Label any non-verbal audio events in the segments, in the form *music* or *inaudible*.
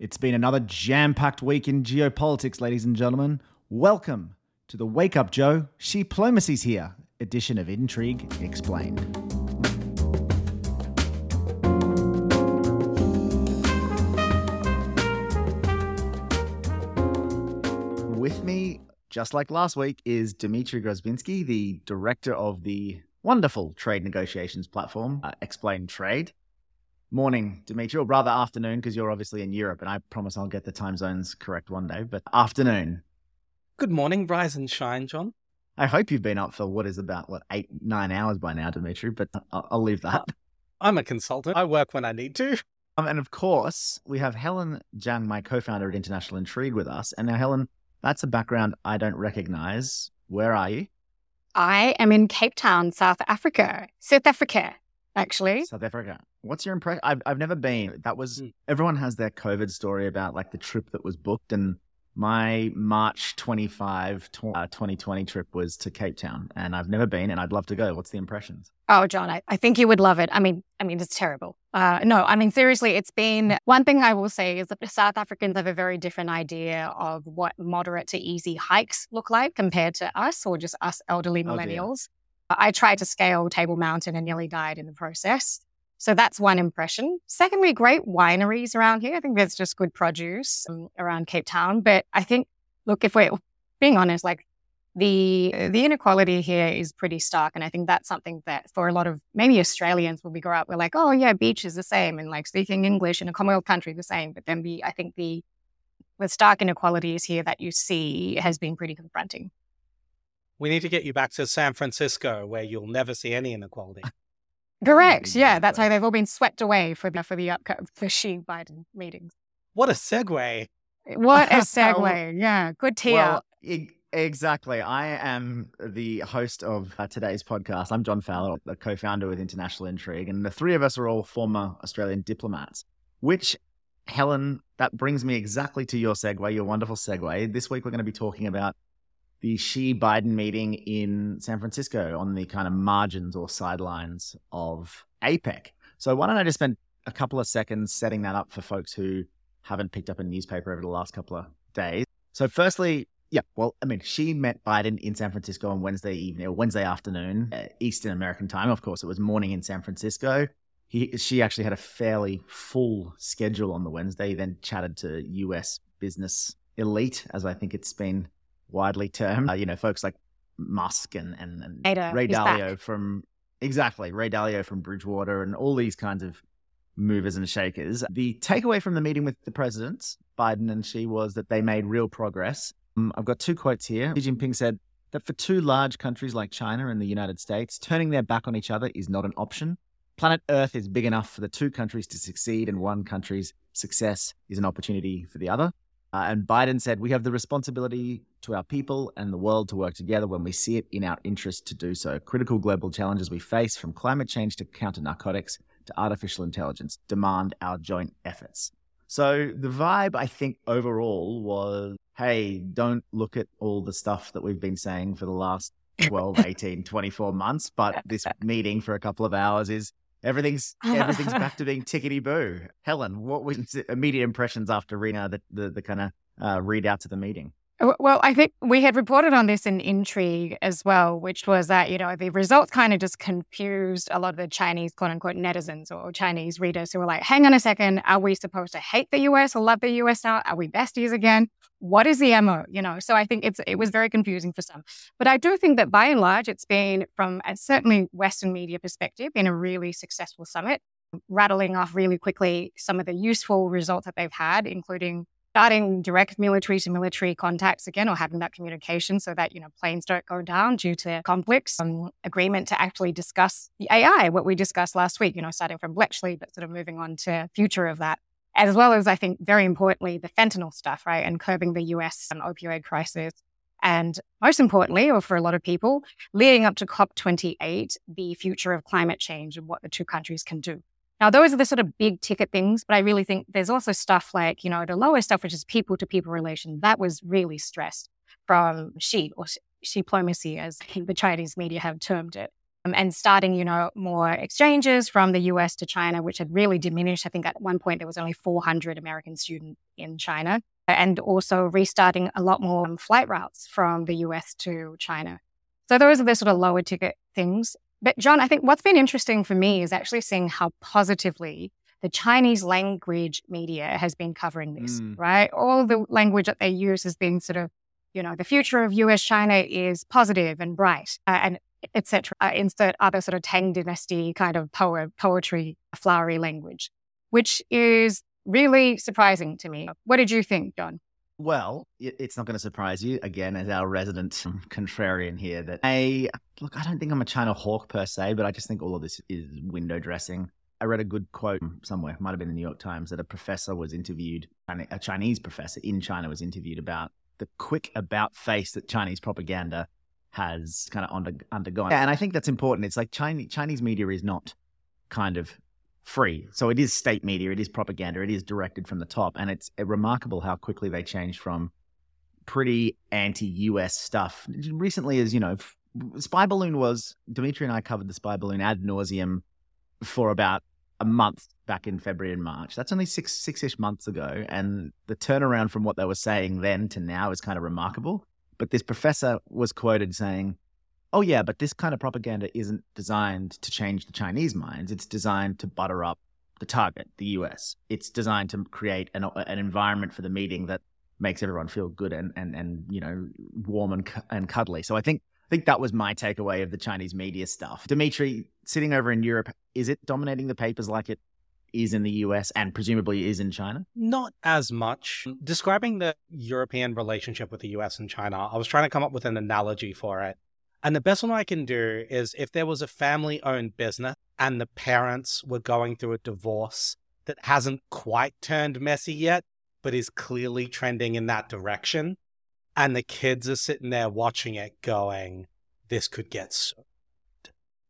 It's been another jam packed week in geopolitics, ladies and gentlemen. Welcome to the Wake Up Joe, Xi Diplomacy's here edition of Intrigue Explained. With me, just like last week, is Dmitry Grozoubinski, the director of the wonderful trade negotiations platform, uh, Explain Trade. Morning, Dimitri, or rather afternoon, because you're obviously in Europe, and I promise I'll get the time zones correct one day, but afternoon. Good morning, rise and shine, John. I hope you've been up for what is about, what, eight, nine hours by now, Dimitri, but I'll, I'll leave that. I'm a consultant. I work when I need to. Um, and of course, we have Helen Zhang, my co founder at International Intrigue, with us. And now, Helen, that's a background I don't recognize. Where are you? I am in Cape Town, South Africa. South Africa, actually. South Africa. What's your impression? I've, I've never been. That was, Mm. everyone has their COVID story about like the trip that was booked. And my March 25, tw- uh, 2020 trip was to Cape Town. And I've never been and I'd love to go. What's the impressions? Oh, John, I, I think you would love it. I mean, I mean, it's terrible. Uh, no, I mean, seriously, it's been one thing I will say is that the South Africans have a very different idea of what moderate to easy hikes look like compared to us or just us elderly Oh, millennials. I tried to scale Table Mountain and nearly died in the process. So that's one impression. Secondly, great wineries around here. I think there's just good produce um, around Cape Town. But I think, look, if we're being honest, like the the inequality here is pretty stark, and I think that's something that for a lot of maybe Australians, when we grow up, we're like, oh yeah, beach is the same, and like speaking English in a Commonwealth country the same. But then the I think the the stark inequalities here that you see has been pretty confronting. We need to get you back to San Francisco where you'll never see any inequality. Correct. Yeah, that's Exactly. why they've all been swept away for the for the upco- the Xi Biden meetings. What a segue. What a *laughs* segue! yeah, good tee Well, up. e- exactly. I am the host of uh, today's podcast. I'm John Fowler, the co founder with International Intrigue, and the three of us are all former Australian diplomats, which, Helen, that brings me exactly to your segue, your wonderful segue. This week, we're going to be talking about the Xi Biden meeting in San Francisco on the kind of margins or sidelines of APEC. So, why don't I just spend a couple of seconds setting that up for folks who haven't picked up a newspaper over the last couple of days? So, firstly, yeah, well, I mean, Xi met Biden in San Francisco on Wednesday evening or Wednesday afternoon, uh, Eastern American time. Of course, it was morning in San Francisco. He, Xi actually had a fairly full schedule on the Wednesday, then chatted to US business elite, as I think it's been widely termed. Uh, you know, folks like Musk and, and, and Ada Ray is back. Dalio from, exactly, Ray Dalio from Bridgewater and all these kinds of movers and shakers. The takeaway from the meeting with the presidents, Biden and Xi, was that they made real progress. Um, I've got two quotes here. Xi Jinping said that for two large countries like China and the United States, turning their back on each other is not an option. Planet Earth is big enough for the two countries to succeed, and one country's success is an opportunity for the other. Uh, and Biden said, We have the responsibility to our people and the world to work together when we see it in our interest to do so. Critical global challenges we face, from climate change to counter narcotics to artificial intelligence, demand our joint efforts. So the vibe, I think, overall was hey, don't look at all the stuff that we've been saying for the last *laughs* 12, 18, 24 months, but this *laughs* meeting for a couple of hours is everything's *laughs* everything's back to being tickety boo. Helen, what was immediate impressions after Rena the the, the kind of uh, readouts of the meeting? Well, I think we had reported on this in Intrigue as well, which was that, you know, the results kind of just confused a lot of the Chinese quote unquote netizens or Chinese readers who were like, hang on a second, are we supposed to hate the US or love the US now? Are we besties again? What is the MO? You know, so I think it's it was very confusing for some. But I do think that by and large, it's been from a certainly Western media perspective, been a really successful summit, rattling off really quickly some of the useful results that they've had, including starting direct military to military contacts again or having that communication so that you know planes don't go down due to conflicts um, agreement to actually discuss the ai what we discussed last week you know starting from bletchley but sort of moving on to future of that as well as i think very importantly the fentanyl stuff right and curbing the us and opioid crisis and most importantly, or for a lot of people, leading up to COP28, the future of climate change and what the two countries can do. Now, those are the sort of big ticket things, but I really think there's also stuff like, you know, the lower stuff, which is people to people relation. That was really stressed from Xi or Xi diplomacy, as the Chinese media have termed it. um, and starting, you know, more exchanges from the US to China, which had really diminished. I think at one point there was only 400 American students in China, and also restarting a lot more um, flight routes from the US to China. So those are the sort of lower ticket things. But John, I think what's been interesting for me is actually seeing how positively the Chinese language media has been covering this, mm. right? All the language that they use has been sort of, you know, the future of US China is positive and bright uh, and etc. Uh, insert other sort of Tang Dynasty kind of poet, poetry, flowery language, which is really surprising to me. What did you think, John? Well, it's not going to surprise you again as our resident *laughs* contrarian here that I look. I don't think I'm a China hawk per se, but I just think all of this is window dressing. I read a good quote somewhere, might have been the New York Times, that a professor was interviewed, a Chinese professor in China was interviewed about the quick about face that Chinese propaganda has kind of under, undergone. Yeah, and I think that's important. It's like Chinese, Chinese media is not kind of free. So it is state media, it is propaganda, it is directed from the top. And it's eh, remarkable how quickly they changed from pretty anti US stuff. Recently, as you know, Spy Balloon was, Dimitri and I covered the Spy Balloon ad nauseum for about a month back in February and March. That's only six six ish months ago, and the turnaround from what they were saying then to now is kind of remarkable. But this professor was quoted saying, "Oh yeah, but this kind of propaganda isn't designed to change the Chinese minds. It's designed to butter up the target, the U.S. It's designed to create an uh, an environment for the meeting that makes everyone feel good and and and you know warm and and cuddly." So I think I think that was my takeaway of the Chinese media stuff. Dimitri, sitting over in Europe, is it dominating the papers like it is in the US and presumably is in China? Not as much. Describing the European relationship with the US and China, I was trying to come up with an analogy for it. And the best one I can do is if there was a family owned business and the parents were going through a divorce that hasn't quite turned messy yet, but is clearly trending in that direction and the kids are sitting there watching it going, this could get so.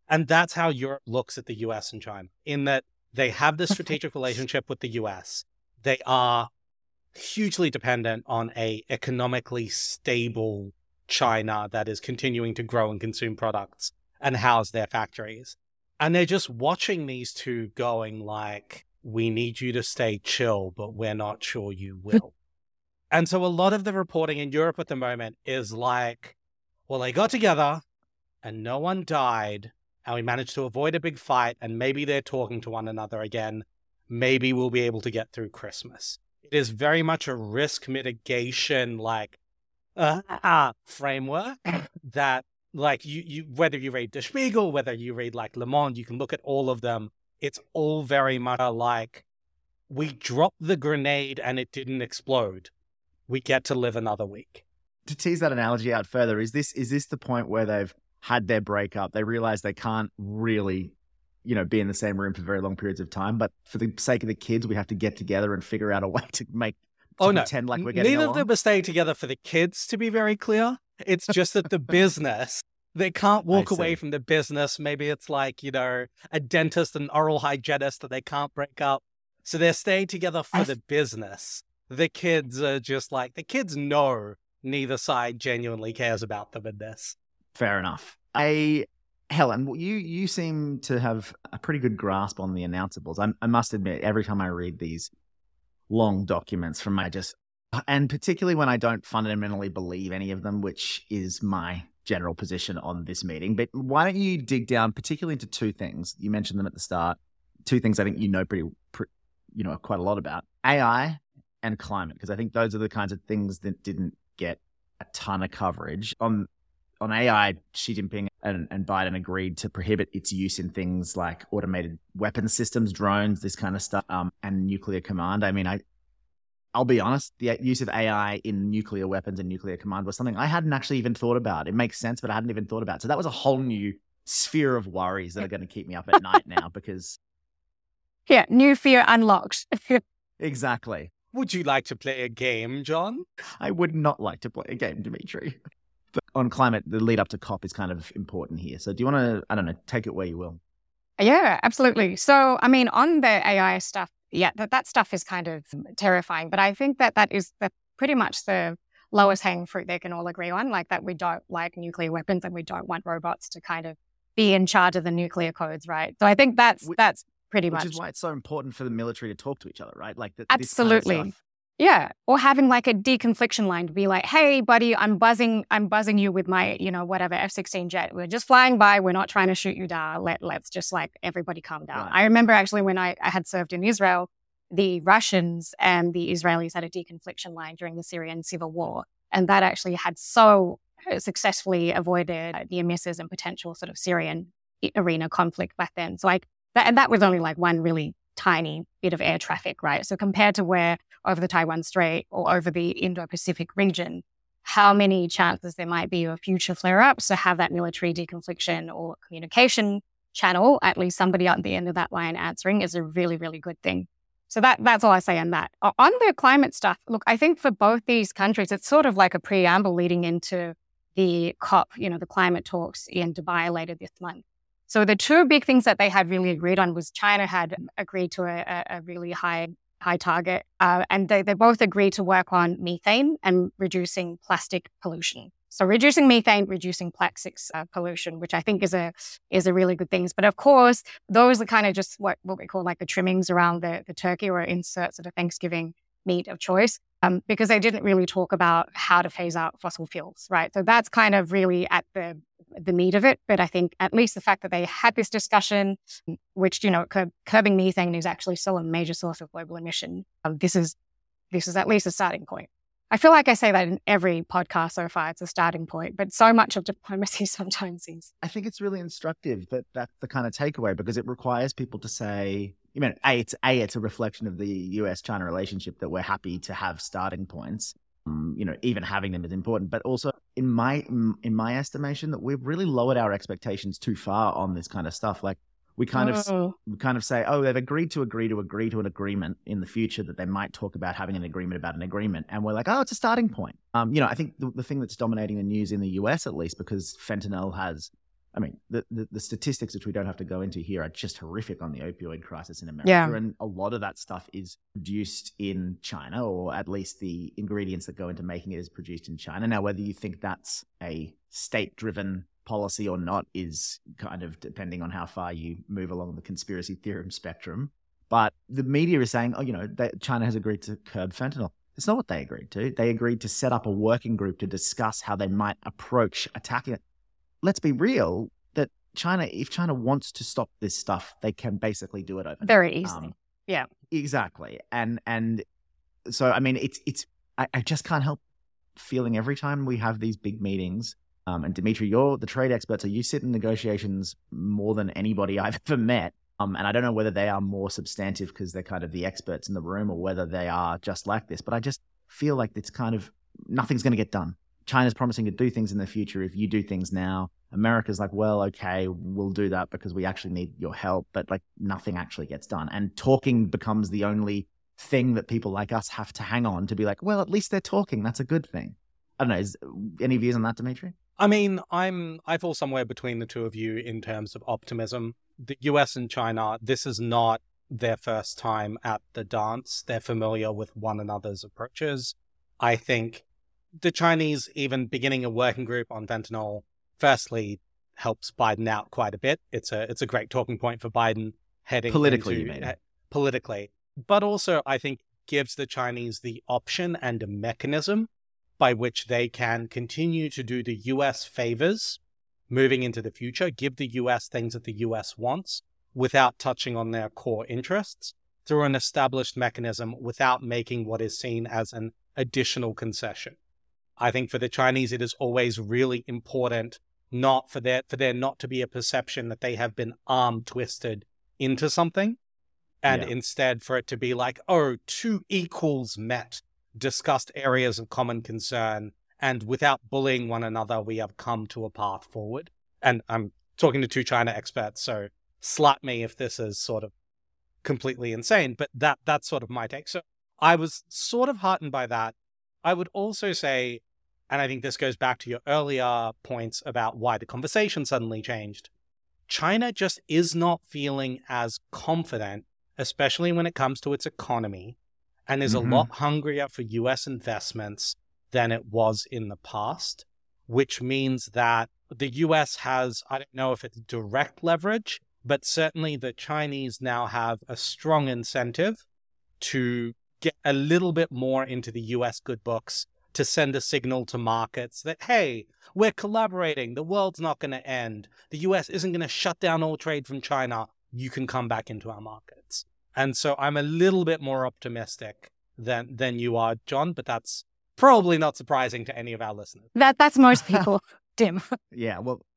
And that's how Europe looks at the US and China, in that they have this strategic relationship with the US. They are hugely dependent on a economically stable China that is continuing to grow and consume products and house their factories. And they're just watching these two going like, we need you to stay chill, but we're not sure you *laughs* will. And so a lot of the reporting in Europe at the moment is like, well, they got together and no one died, and we managed to avoid a big fight, and maybe they're talking to one another again. Maybe we'll be able to get through Christmas. It is very much a risk mitigation, like, uh, uh, framework that, like, you, you, whether you read Der Spiegel, whether you read like Le Monde, you can look at all of them. It's all very much like, we dropped the grenade and it didn't explode we get to live another week. To tease that analogy out further, is this is this the point where they've had their breakup? They realize they can't really, you know, be in the same room for very long periods of time. But for the sake of the kids, we have to get together and figure out a way to make to oh no, pretend like we're getting neither along. of them are staying together for the kids. To be very clear, it's just that the business they can't *laughs* walk away from the business. Maybe it's like you know a dentist and oral hygienist that they can't break up. So they're staying together for the business the kids are just like the kids know neither side genuinely cares about them in this. Fair enough. I Helen, you you seem to have a pretty good grasp on the announceables. I, I must admit, every time I read these long documents from my just, and particularly when I don't fundamentally believe any of them, which is my general position on this meeting. But why don't you dig down particularly into two things? You mentioned them at the start. Two things I think you know pretty, you know, quite a lot about AI and climate because I think those are the kinds of things that didn't get a ton of coverage on on AI. Xi Jinping and, and Biden agreed to prohibit its use in things like automated weapon systems, drones, this kind of stuff, um, and nuclear command. I mean, I I'll be honest, the use of AI in nuclear weapons and nuclear command was something I hadn't actually even thought about. It makes sense, but I hadn't even thought about. It. So that was a whole new sphere of worries that are going to keep me up at night now because *laughs* yeah, new fear unlocked. *laughs* exactly. Would you like to play a game, John? I would not like to play a game, Dimitri. But on climate, the lead up to COP is kind of important here. So do you want to, I don't know, take it where you will? Yeah, absolutely. So, I mean, on the AI stuff, yeah, that, that stuff is kind of terrifying. But I think that that is the, pretty much the lowest hanging fruit they can all agree on, like that we don't like nuclear weapons and we don't want robots to kind of be in charge of the nuclear codes, right? So I think that's Which- that's pretty Which much is why it's so important for the military to talk to each other, right? Like the, Absolutely. Kind of. Yeah, or having like a deconfliction line to be like, "Hey, buddy, I'm buzzing, I'm buzzing you with my, you know, whatever F-16 jet. We're just flying by. We're not trying to shoot you down. Let let's just like everybody calm down." Right. I remember actually when I, I had served in Israel, the Russians and the Israelis had a deconfliction line during the Syrian civil war, and that actually had so successfully avoided the misses and potential sort of Syrian arena conflict back then. So like that, and that was only like one really tiny bit of air traffic, right? So compared to where over the Taiwan Strait or over the Indo Pacific region, how many chances there might be of future flare ups to have that military deconfliction or communication channel, at least somebody at the end of that line answering, is a really, really good thing. So that that's all I say on that. On the climate stuff, look, I think for both these countries, it's sort of like a preamble leading into the COP, you know, the climate talks in Dubai later this month. So the two big things that they had really agreed on was China had agreed to a, a- really high high target, uh, and they, they both agreed to work on methane and reducing plastic pollution. So reducing methane, reducing plastics uh, pollution, which I think is a is a really good things. But of course, those are kind of just what, what we call like the trimmings around the, the turkey or inserts of the Thanksgiving meat of choice. Um, because they didn't really talk about how to phase out fossil fuels, right? So that's kind of really at the the meat of it. But I think at least the fact that they had this discussion, which you know, curb, curbing methane is actually still a major source of global emission. Um, this is this is at least a starting point. I feel like I say that in every podcast so far. It's a starting point, but so much of diplomacy *laughs* sometimes is I think it's really instructive that that's the kind of takeaway because it requires people to say, you know, a it's a it's a reflection of the U.S. China relationship that we're happy to have starting points. Um, you know, even having them is important, but also in my in my estimation that we've really lowered our expectations too far on this kind of stuff. Like we kind of Oh, we kind of say, oh, they've agreed to agree to agree to an agreement in the future that they might talk about having an agreement about an agreement. And we're like, oh, it's a starting point. Um, you know, I think the, the thing that's dominating the news in the US, at least, because fentanyl has, I mean, the, the, the statistics, which we don't have to go into here, are just horrific on the opioid crisis in America. Yeah. And a lot of that stuff is produced in China, or at least the ingredients that go into making it is produced in China. Now, whether you think that's a state driven policy or not is kind of depending on how far you move along the conspiracy theorem spectrum. But the media is saying, oh, you know, that China has agreed to curb fentanyl. It's not what they agreed to. They agreed to set up a working group to discuss how they might approach attacking it. Let's be real that China, if China wants to stop this stuff, they can basically do it overnight. very easily. Yeah. Exactly. And and so I mean it's it's I, I just can't help feeling every time we have these big meetings. Um, and Dimitri, you're the trade expert, so you sit in negotiations more than anybody *laughs* I've ever met. Um, and I don't know whether they are more substantive because they're kind of the experts in the room, or whether they are just like this. But I just feel like it's kind of nothing's going to get done. China's promising to do things in the future if you do things now. America's like, well, okay, we'll do that because we actually need your help, but like nothing actually gets done. And talking becomes the only thing that people like us have to hang on to be like, well, at least they're talking. That's a good thing. I don't know. Is any views on that, Dimitri? I mean, I'm I fall somewhere between the two of you in terms of optimism. The US and China, this is not their first time at the dance. They're familiar with one another's approaches. I think the Chinese even beginning a working group on fentanyl firstly helps Biden out quite a bit. It's a it's a great talking point for Biden heading Politically, into- uh, politically. But also I think gives the Chinese the option and a mechanism by which they can continue to do the US favors moving into the future, give the US things that the US wants without touching on their core interests through an established mechanism without making what is seen as an additional concession. I think for the Chinese, it is always really important not for there for there not to be a perception that they have been arm twisted into something, and Yeah. instead for it to be like, oh, two equals met, discussed areas of common concern, and without bullying one another, we have come to a path forward. And I'm talking to two China experts, so slap me if this is sort of completely insane, but that that's sort of my take. So I was sort of heartened by that. I would also say, and I think this goes back to your earlier points about why the conversation suddenly changed. China just is not feeling as confident, especially when it comes to its economy, and is Mhm. a lot hungrier for US investments than it was in the past. which means that the US has, I don't know if it's direct leverage, but certainly the Chinese now have a strong incentive to get a little bit more into the US good books to send a signal to markets that, hey, we're collaborating. The world's not going to end. The US isn't going to shut down all trade from China. You can come back into our markets. And so I'm a little bit more optimistic than than you are, John, but that's probably not surprising to any of our listeners. That that's most *laughs* people, Dim. Yeah, well, that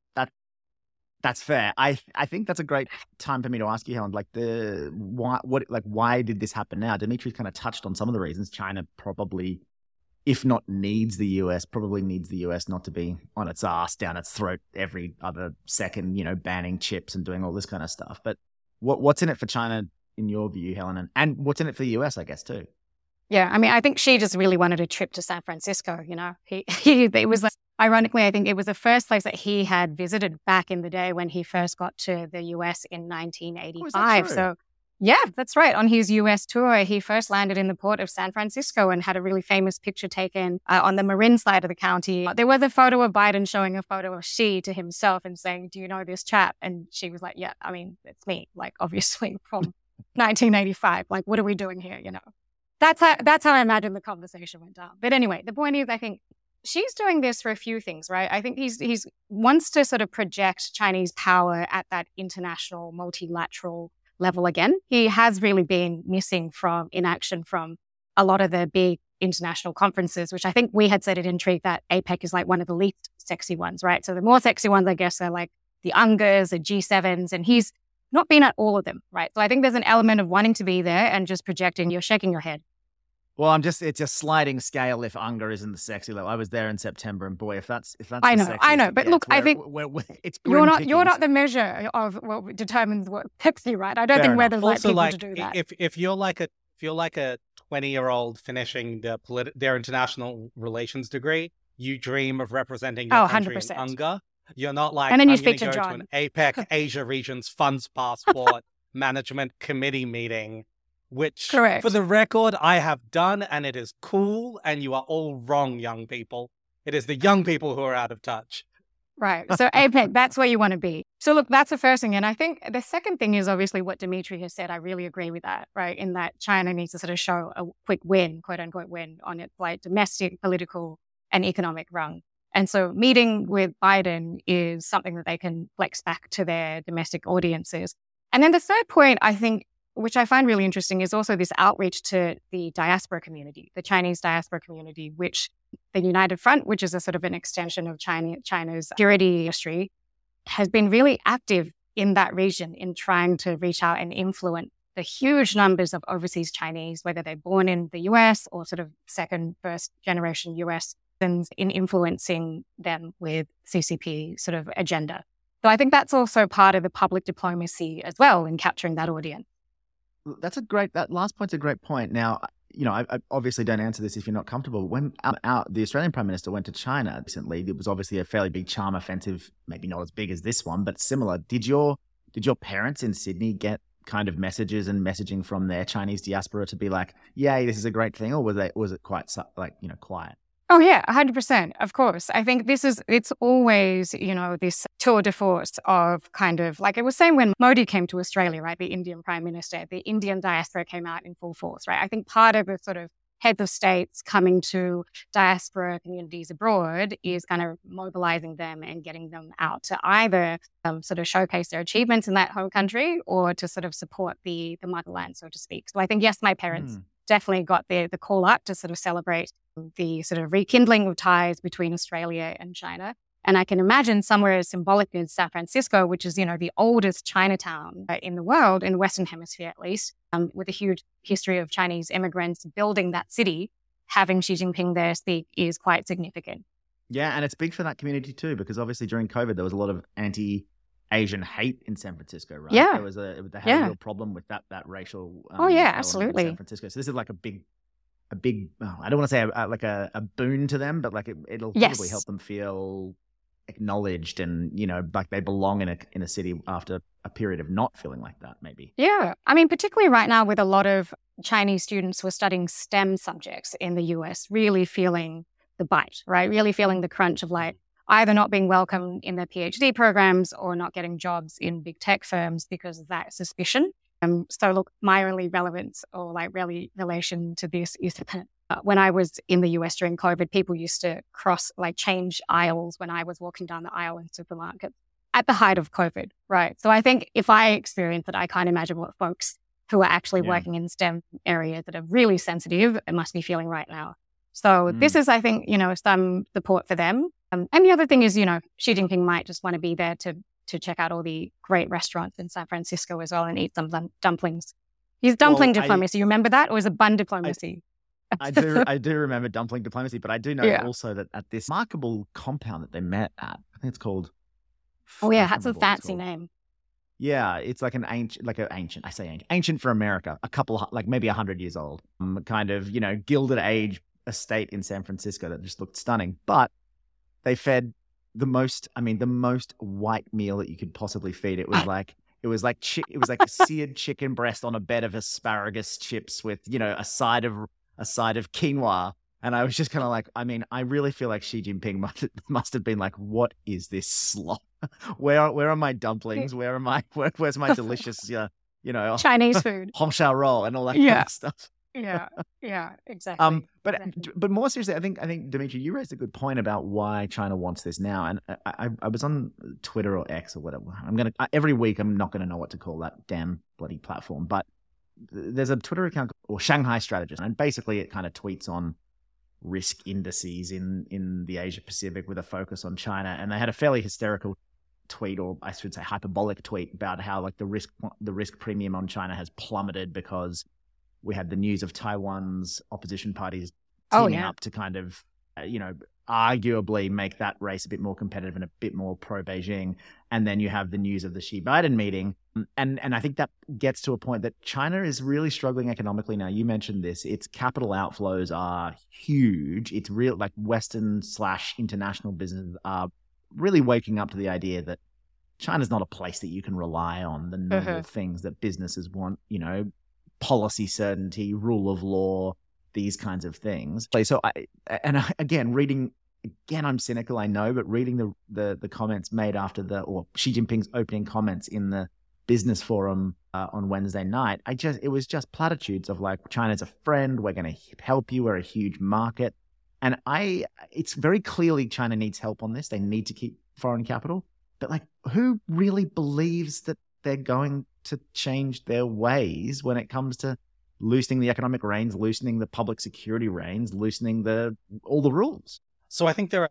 that's fair. I I think that's a great time for me to ask you, Helen. Like the why what like why did this happen now? Dimitri kind of touched on some of the reasons. China probably, if not needs the US, probably needs the US not to be on its ass down its throat every other second. You know, banning chips and doing all this kind of stuff. But what what's in it for China in your view, Helen? And, and what's in it for the US, I guess too. Yeah, I mean, I think Xi just really wanted a trip to San Francisco. You know, he, *laughs* he it was like, ironically, I think it was the first place that he had visited back in the day when he first got to the US in 1985. Oh, so, yeah, that's right. On his US tour, he first landed in the port of San Francisco and had a really famous picture taken uh, on the Marin side of the county. There was a photo of Biden showing a photo of Xi to himself and saying, "Do you know this chap?" And Xi was like, "Yeah, I mean, it's me." Like, obviously *laughs* from 1985. Like, what are we doing here? You know that's how that's how I imagine the conversation went down. But anyway, the point is, I think Xi's doing this for a few things, right? I think he's he's wants to sort of project Chinese power at that international multilateral level again. He has really been missing from inaction from a lot of the big international conferences, which I think we had said at Intrigue that APEC is like one of the least sexy ones, right? So the more sexy ones, I guess, are like the UNGAs, the G7s, and he's not been at all of them, right? So I think there's an element of wanting to be there and just projecting. You're shaking your head. Well, I'm just it's a sliding scale if UNGA isn't the sexy level. I was there in September, and boy, if that's if that's I know, sexiest, I know, but yeah, look, I think we're, we're, *laughs* it's you're not pickings. you're not the measure of what determines what *laughs* sexy, right? I don't Fair think enough. we're the right also, people like to do that. if if you're like a if you're like a 20 year old finishing the politi- their international relations degree, you dream of representing your Oh, country 100%. in UNGA. You're not like And then you I'm speak to go John. to an APEC *laughs* Asia Regions Funds Passport Management Committee meeting, which, Correct. for the record, I have done, and it is cool. And you are all wrong, young people. It is the young people who are out of touch. Right. *laughs* So APEC, that's where you want to be. So look, that's the first thing. And I think the second thing is obviously what Dimitri has said. I really agree with that, right? In that China needs to sort of show a quick win, quote unquote win on its like domestic, political, and economic rung. And so meeting with Biden is something that they can flex back to their domestic audiences. And then the third point, I think, which I find really interesting, is also this outreach to the diaspora community, the Chinese diaspora community, which the United Front, which is a sort of an extension of China, China's security industry, has been really active in that region in trying to reach out and influence the huge numbers of overseas Chinese, whether they're born in the US or sort of second, first generation US, citizens, in influencing them with CCP sort of agenda. So I think that's also part of the public diplomacy as well in capturing that audience. That's a great. That last point's a great point. Now, you know, I, I obviously don't answer this if you're not comfortable. When out, out, the Australian Prime Minister went to China recently, it was obviously a fairly big charm offensive. Maybe not as big as this one, but similar. Did your did your parents in Sydney get kind of messages and messaging from their Chinese diaspora to be like, "Yay, this is a great thing," or was they was it quite like you know quiet? Oh yeah, hundred percent. Of course, I think this is it's always you know this tour de force of kind of like it was saying when Modi came to Australia, right? The Indian Prime Minister, the Indian diaspora came out in full force, right? I think part of the sort of heads of states coming to diaspora communities abroad is kind of mobilizing them and getting them out to either um, sort of showcase their achievements in that home country or to sort of support the the motherland, so to speak. So I think yes, my parents Hmm. Definitely got the the call up to sort of celebrate the sort of rekindling of ties between Australia and China. And I can imagine somewhere as symbolic as San Francisco, which is, you know, the oldest Chinatown uh, in the world, in the Western Hemisphere at least, um, with a huge history of Chinese immigrants building that city, having Xi Jinping there speak is quite significant. Yeah, and it's big for that community too, because obviously during COVID there was a lot of anti. Asian hate in San Francisco, right? Yeah. there was a they had Yeah. a real problem with that that racial. Oh, um, yeah, element in absolutely. San Francisco. So this is like a big, a big. oh, I don't want to say a, a- like a, a boon to them, but like it, it'll probably help them feel acknowledged and you know like they belong in a in a city after a period of not feeling like that. Maybe. Yeah. I mean, particularly right now with a lot of Chinese students who are studying STEM subjects in the US, really feeling the bite, right? Really feeling the crunch of like, either not being welcomed in their PhD programs or not getting jobs in big tech firms because of that suspicion. Um, so look, my only relevance or like really relation to this is *laughs* that uh, when I was in the US during COVID, people used to cross, like change aisles when I was walking down the aisle in supermarkets at the height of COVID, right? So I think if I experience it, I can't imagine what folks who are actually yeah. working in STEM areas that are really sensitive must be feeling right now. So mm. this is, I think, you know, some support for them. Um, and the other thing is, you know, Xi Jinping might just want to be there to to check out all the great restaurants in San Francisco as well and eat some dumplings. He's dumpling well, diplomacy. I, you remember that, or is it bun diplomacy? I, I do. *laughs* I do remember dumpling diplomacy, but I do know yeah. also that at this remarkable compound that they met at, I think it's called. Oh yeah, that's a fancy name. Yeah, it's like an ancient, like an ancient. I say ancient, ancient for America. A couple, like maybe a hundred years old. Um, kind of, you know, gilded age estate in San Francisco that just looked stunning. But they fed the most, I mean, the most white meal that you could possibly feed. It was like, it was like, chi- it was like a seared *laughs* chicken breast on a bed of asparagus chips with, you know, a side of, a side of quinoa. And I was just kind of like, I mean, I really feel like Xi Jinping *laughs* must, must have been like, what is this slop? *laughs* where, where are my dumplings? Where are my, where, where's my delicious, uh, you know, Chinese food, Hong roll and all that yeah. kind of stuff yeah, *laughs* yeah, exactly. Um, but exactly. but more seriously, I think I think Dimitri, you raised a good point about why China wants this now, and I, I, I was on Twitter or X or whatever. I'm gonna every week. I'm not gonna know what to call that damn bloody platform, but there's a Twitter account or Shanghai Strategist, and basically it kind of tweets on risk indices in in the Asia Pacific with a focus on China, and they had a fairly hysterical tweet or I should say hyperbolic tweet about how like the risk the risk premium on China has plummeted because we had the news of Taiwan's opposition parties teaming oh, yeah. up to kind of, uh, you know, arguably make that race a bit more competitive and a bit more pro Beijing. And then you have the news of the Xi Biden meeting. And and I think that gets to a point that China is really struggling economically now. You mentioned this. Its capital outflows are huge. It's real like Western slash international businesses are really waking up to the idea that China's not a place that you can rely on the normal uh-huh. things that businesses want, you know, policy certainty, rule of law, these kinds of things. So I and I, again reading again I'm cynical I know, but reading the the the comments made after the or Xi Jinping's opening comments in the business forum uh, on Wednesday night, I just it was just platitudes of like China's a friend, we're going to help you, we're a huge market. And I it's very clearly China needs help on this. They need to keep foreign capital. But like who really believes that they're going to change their ways when it comes to loosening the economic reins, loosening the public security reins, loosening the all the rules. So I think there are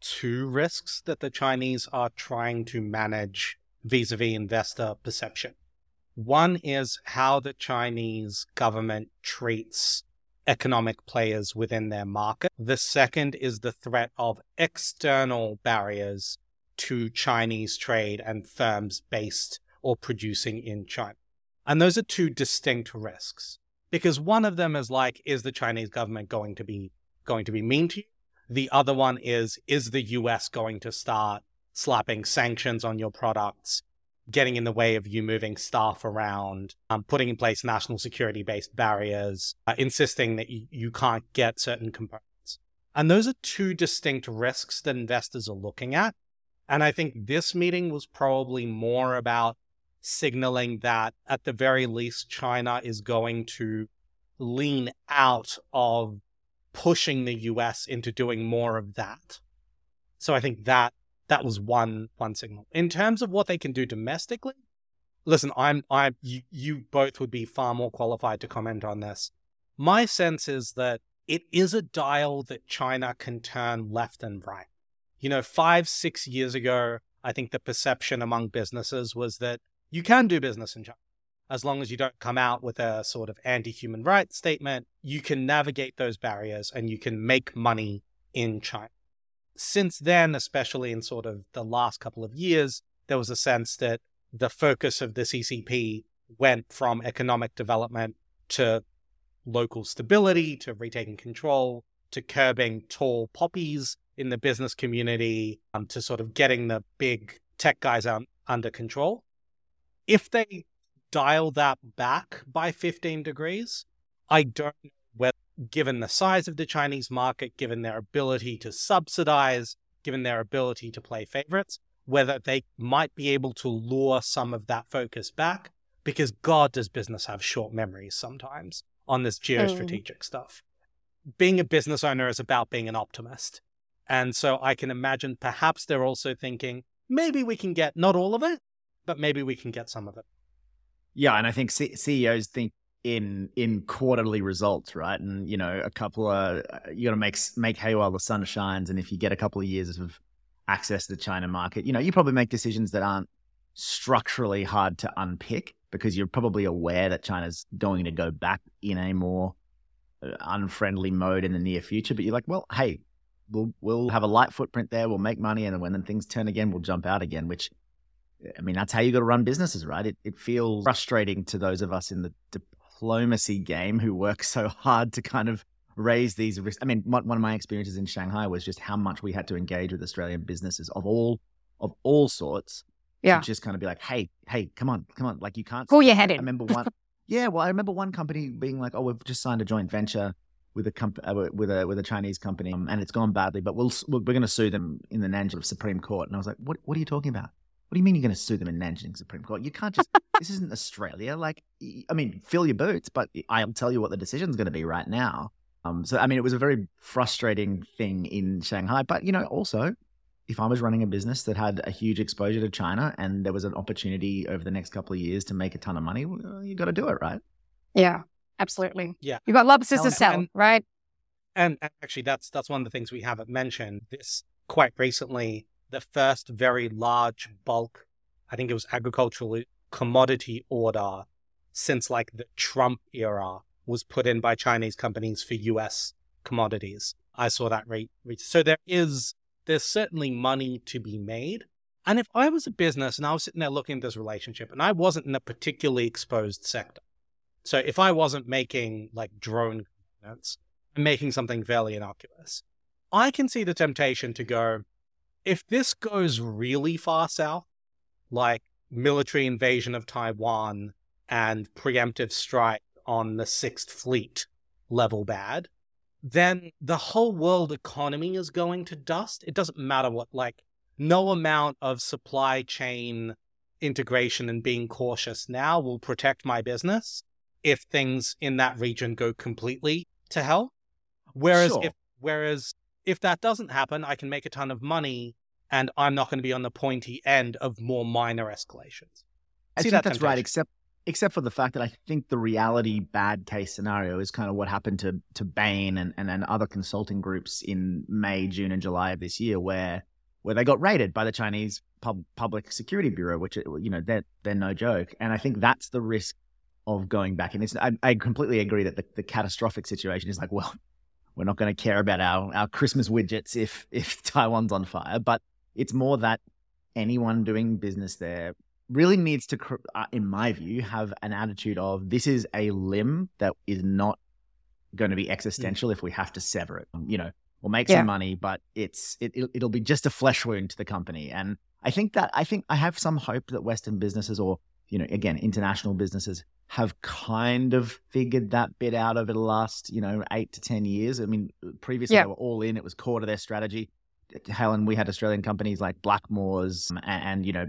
two risks that the Chinese are trying to manage vis-a-vis investor perception. One is how the Chinese government treats economic players within their market. The second is the threat of external barriers to Chinese trade and firms based or producing in China. And those are two distinct risks because one of them is like, is the Chinese government going to be going to be mean to you? The other one is, is the US going to start slapping sanctions on your products, getting in the way of you moving staff around, um, putting in place national security based barriers, uh, insisting that you, you can't get certain components. And those are two distinct risks that investors are looking at. And I think this meeting was probably more about signaling that at the very least, China is going to lean out of pushing the US into doing more of that. So I think that that was one one signal. In terms of what they can do domestically, listen, I'm I you, you both would be far more qualified to comment on this. My sense is that it is a dial that China can turn left and right. You know, five, six years ago, I think the perception among businesses was that you can do business in China. As long as you don't come out with a sort of anti human rights statement, you can navigate those barriers and you can make money in China. Since then, especially in sort of the last couple of years, there was a sense that the focus of the CCP went from economic development to local stability, to retaking control, to curbing tall poppies in the business community, um, to sort of getting the big tech guys under control if they dial that back by 15 degrees, I don't know whether, given the size of the Chinese market, given their ability to subsidize, given their ability to play favorites, whether they might be able to lure some of that focus back, because God does business have short memories sometimes on this geostrategic mm. stuff. Being a business owner is about being an optimist. And so I can imagine perhaps they're also thinking, maybe we can get not all of it, but maybe we can get some of it. Yeah, and I think C- CEOs think in in quarterly results, right? And you know, a couple of you got to make make hay while the sun shines, and if you get a couple of years of access to the China market, you know, you probably make decisions that aren't structurally hard to unpick because you're probably aware that China's going to go back in a more uh, unfriendly mode in the near future. But you're like, well, hey, we'll we'll have a light footprint there. We'll make money, and then when things turn again, we'll jump out again. Which, I mean, that's how you got to run businesses, right? It it feels frustrating to those of us in the diplomacy game who work so hard to kind of raise these risks. I mean, one of my experiences in Shanghai was just how much we had to engage with Australian businesses of all of all sorts. Yeah, just kind of be like, hey, hey, come on, come on, like you can't pull your head in. I remember *laughs* one. yeah, well, I remember one company being like, oh, we've just signed a joint venture with a comp- uh, with a with a Chinese company, um, and it's gone badly, but we'll we're going to sue them in the Nanjing Supreme Court. And I was like, what What are you talking about? What do you mean you're going to sue them in Nanjing Supreme Court? You can't just. *laughs* this isn't Australia. Like, I mean, fill your boots, but I'll tell you what the decision's going to be right now. Um, so I mean, it was a very frustrating thing in Shanghai, but you know, also. If I was running a business that had a huge exposure to China and there was an opportunity over the next couple of years to make a ton of money, well, you got to do it, right? Yeah. Absolutely. Yeah. You got lobsters to sell, and, right? And, and actually, that's that's one of the things we haven't mentioned. This quite recently, the first very large bulk, I think it was agricultural commodity order since like the Trump era was put in by Chinese companies for U.S. commodities. I saw that rate. So there is there's certainly money to be made. And if I was a business and I was sitting there looking at this relationship and I wasn't in a particularly exposed sector, so if I wasn't making like drone components, I'm making something fairly innocuous. I can see the temptation to go, if this goes really far south, like military invasion of Taiwan and preemptive strike on the Sixth Fleet level bad, then the whole world economy is going to dust. It doesn't matter what, like, no amount of supply chain integration and being cautious now will protect my business if things in that region go completely to hell. Whereas sure. if whereas if that doesn't happen, I can make a ton of money and I'm not going to be on the pointy end of more minor escalations. I See think that that's temptation. right, except except for the fact that I think the reality bad case scenario is kind of what happened to to Bain and, and, and other consulting groups in May, June, and July of this year, where where they got raided by the Chinese Pub- Public Security Bureau, which you know they're they're no joke, and I think that's the risk of going back. And it's, I, I completely agree that the, the catastrophic situation is like, well, we're not going to care about our, our Christmas widgets if, if *laughs* Taiwan's on fire. But it's more that anyone doing business there really needs to, uh, in my view, have an attitude of this is a limb that is not going to be existential mm. if we have to sever it. You know, we'll make yeah. some money, but it's it, it'll be just a flesh wound to the company. And I think that I think I have some hope that Western businesses or you know again international businesses have kind of figured that bit out over the last, you know, eight to 10 years. I mean, previously they were all in, it was core to their strategy. Helen, we had Australian companies like Blackmores and, and you know,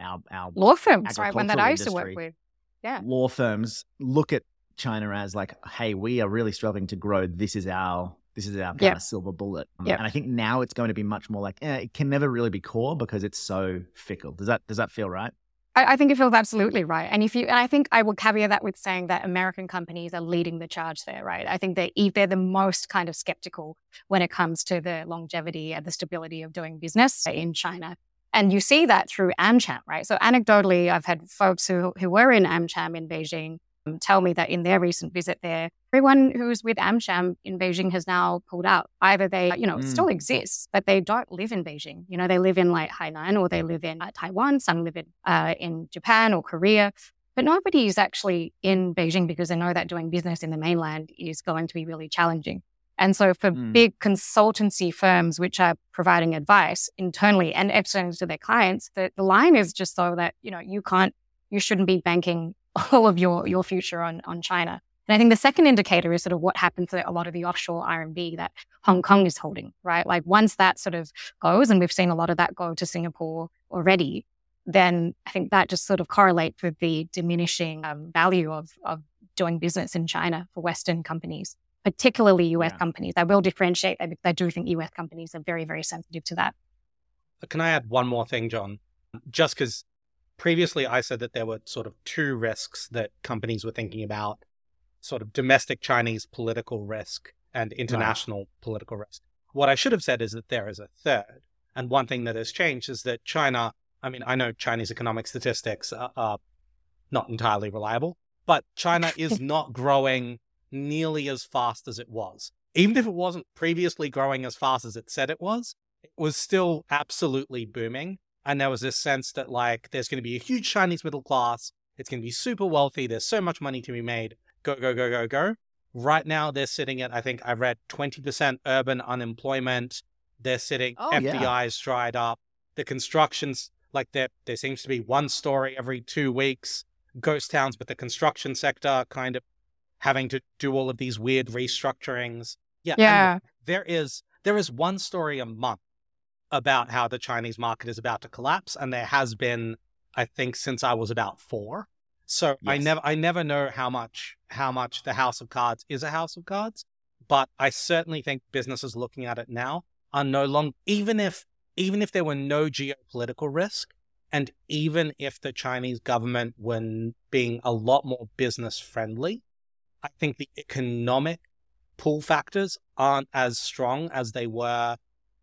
our, our law firms, right? One that I used to work with. Yeah. Law firms look at China as like, hey, we are really struggling to grow. This is our this is our kind yep. of silver bullet. Yep. And I think now it's going to be much more like, eh, it can never really be core because it's so fickle. Does that does that feel right? I, I think it feels absolutely right. And if you, and I think I will caveat that with saying that American companies are leading the charge there, right? I think they they're the most kind of skeptical when it comes to the longevity and the stability of doing business in China. And you see that through AmCham, right? So anecdotally, I've had folks who, who were in AmCham in Beijing tell me that in their recent visit there, everyone who's with AmCham in Beijing has now pulled out. Either they, you know, mm. still exist, but they don't live in Beijing. You know, they live in like Hainan or they live in uh, Taiwan. Some live in, uh, in Japan or Korea. But nobody is actually in Beijing because they know that doing business in the mainland is going to be really challenging. And so for mm. big consultancy firms which are providing advice internally and externally to their clients, the, the line is just so that, you know, you can't, you shouldn't be banking *laughs* all of your your future on on China. And I think the second indicator is sort of what happened to a lot of the offshore RMB that Hong Kong is holding, right? Like once that sort of goes, and we've seen a lot of that go to Singapore already, then I think that just sort of correlates with the diminishing um, value of, of doing business in China for Western companies, particularly US yeah. companies. I will differentiate. I, I do think US companies are very, very sensitive to that. Can I add one more thing, John? Just because previously I said that there were sort of two risks that companies were thinking about sort of domestic Chinese political risk and international right. political risk. What I should have said is that there is a third. And one thing that has changed is that China, I mean, I know Chinese economic statistics are, are not entirely reliable, but China *laughs* is not growing nearly as fast as it was. Even if it wasn't previously growing as fast as it said it was, it was still absolutely booming. And there was this sense that, like, there's going to be a huge Chinese middle class. It's going to be super wealthy. There's so much money to be made. Go, go, go, go, go. Right now, they're sitting at, I think I read 20% urban unemployment. They're sitting, oh, FDI's yeah. dried up. The construction's like there, there seems to be one story every two weeks. Ghost towns, but the construction sector kind of having to do all of these weird restructurings. Yeah. Yeah. There is there is one story a month about how the Chinese market is about to collapse, and there has been, I think, since I was about four. So yes. I never I never know how much how much the House of Cards is a House of Cards, but I certainly think businesses looking at it now are no longer even if even if there were no geopolitical risk, and even if the Chinese government were being a lot more business friendly, I think the economic pull factors aren't as strong as they were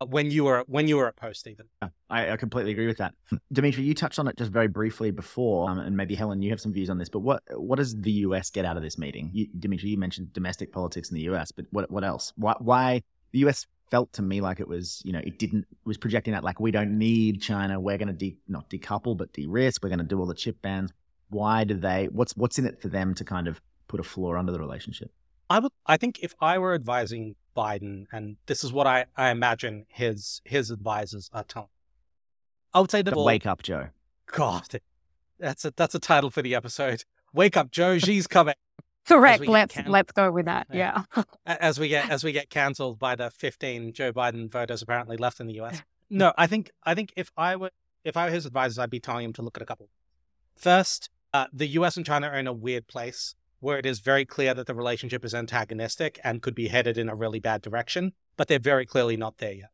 when you were when you were at post even. I, I, completely agree with that. *laughs* Dimitri you touched on it just very briefly before um, and maybe helen you have some views on this but what what does the us get out of this meeting? You, dimitri you mentioned domestic politics in the us but what what else? Why, why the us felt to me like it was you know it didn't it was projecting that like we don't need china we're going to de- not decouple but de-risk we're going to do all the chip bans. Why do they what's what's in it for them to kind of put a floor under the relationship I would I think if I were advising Biden, and this is what I, I imagine his his advisors are telling. I would say that wake up, Joe. God, that's a that's a title for the episode. Wake up, Joe. Xi's coming. Correct. Let's can- let's go with that. Yeah. yeah. as we get as we get cancelled by the 15 Joe Biden voters apparently left in the U.S. No, I think I think if I were if I were his advisors, I'd be telling him to look at a couple. First, uh, the U.S. and China are in a weird place where it is very clear that the relationship is antagonistic and could be headed in a really bad direction, but they're very clearly not there yet.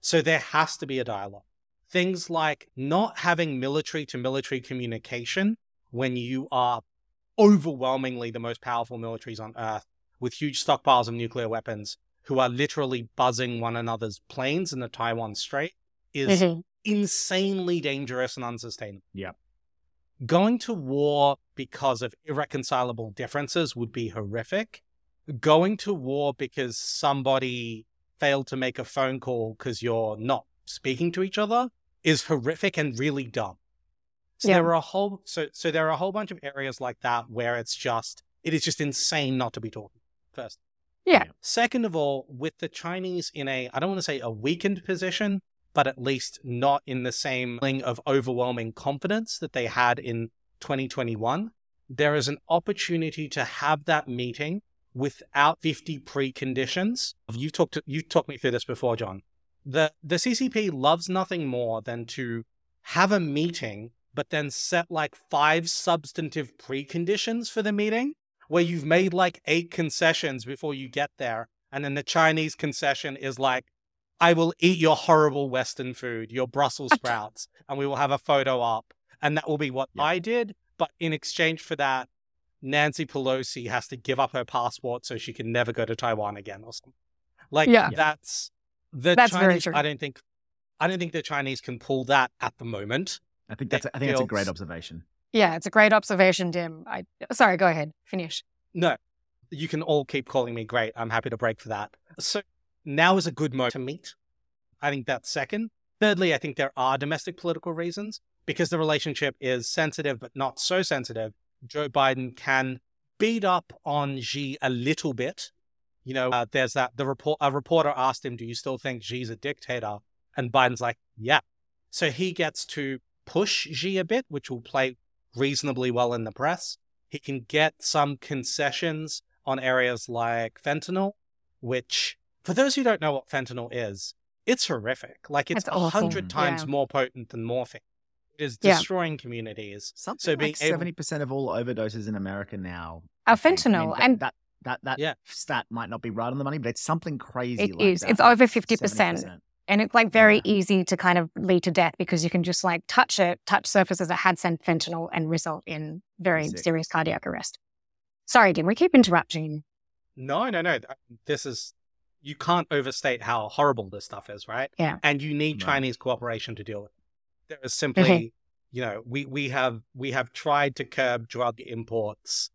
So there has to be a dialogue. Things like not having military to military communication when you are overwhelmingly the most powerful militaries on earth with huge stockpiles of nuclear weapons who are literally buzzing one another's planes in the Taiwan Strait is mm-hmm. insanely dangerous and unsustainable. Yeah. Going to war because of irreconcilable differences would be horrific. Going to war because somebody failed to make a phone call because you're not speaking to each other is horrific and really dumb. So yeah. there are a whole so so there are a whole bunch of areas like that where it's just it is just insane not to be talking first. Yeah. Second of all, with the Chinese in a I don't want to say a weakened position, but at least not in the same feeling of overwhelming confidence that they had in 2021. There is an opportunity to have that meeting without 50 preconditions. You talked to, you talked me through this before, John. The the CCP loves nothing more than to have a meeting, but then set like five substantive preconditions for the meeting, where you've made like eight concessions before you get there, and then the Chinese concession is like, I will eat your horrible Western food, your Brussels *laughs* sprouts, and we will have a photo up. And that will be what yeah. I did. But in exchange for that, Nancy Pelosi has to give up her passport so she can never go to Taiwan again or something. Like yeah. that's the that's Chinese. I don't think I don't think the Chinese can pull that at the moment. I think that's I think feels, that's a great observation. Yeah, it's a great observation, Dim. I sorry, go ahead. Finish. No. You can all keep calling me great. I'm happy to break for that. So now is a good moment to meet. I think that's second. Thirdly, I think there are domestic political reasons because the relationship is sensitive, but not so sensitive. Joe Biden can beat up on Xi a little bit. You know, uh, there's that the report. A reporter asked him, "Do you still think Xi's a dictator?" And Biden's like, "Yeah." So he gets to push Xi a bit, which will play reasonably well in the press. He can get some concessions on areas like fentanyl, which, for those who don't know what fentanyl is, it's horrific. Like it's a hundred times yeah. more potent than morphine. It is destroying yeah. communities. Something so being seventy percent of all overdoses in America now are fentanyl, I mean, and that that that yeah. stat might not be right on the money, but it's something crazy. It like is. That, it's over fifty percent. And it's like very yeah. easy to kind of lead to death because you can just like touch it, touch surfaces that had sent fentanyl and result in very Sick. serious cardiac arrest. Sorry, Dim, we keep interrupting. No, no, no. This is you can't overstate how horrible this stuff is, right? Yeah. And you need no. Chinese cooperation to deal with it. There is simply, mm-hmm. you know, we, we have we have tried to curb drug imports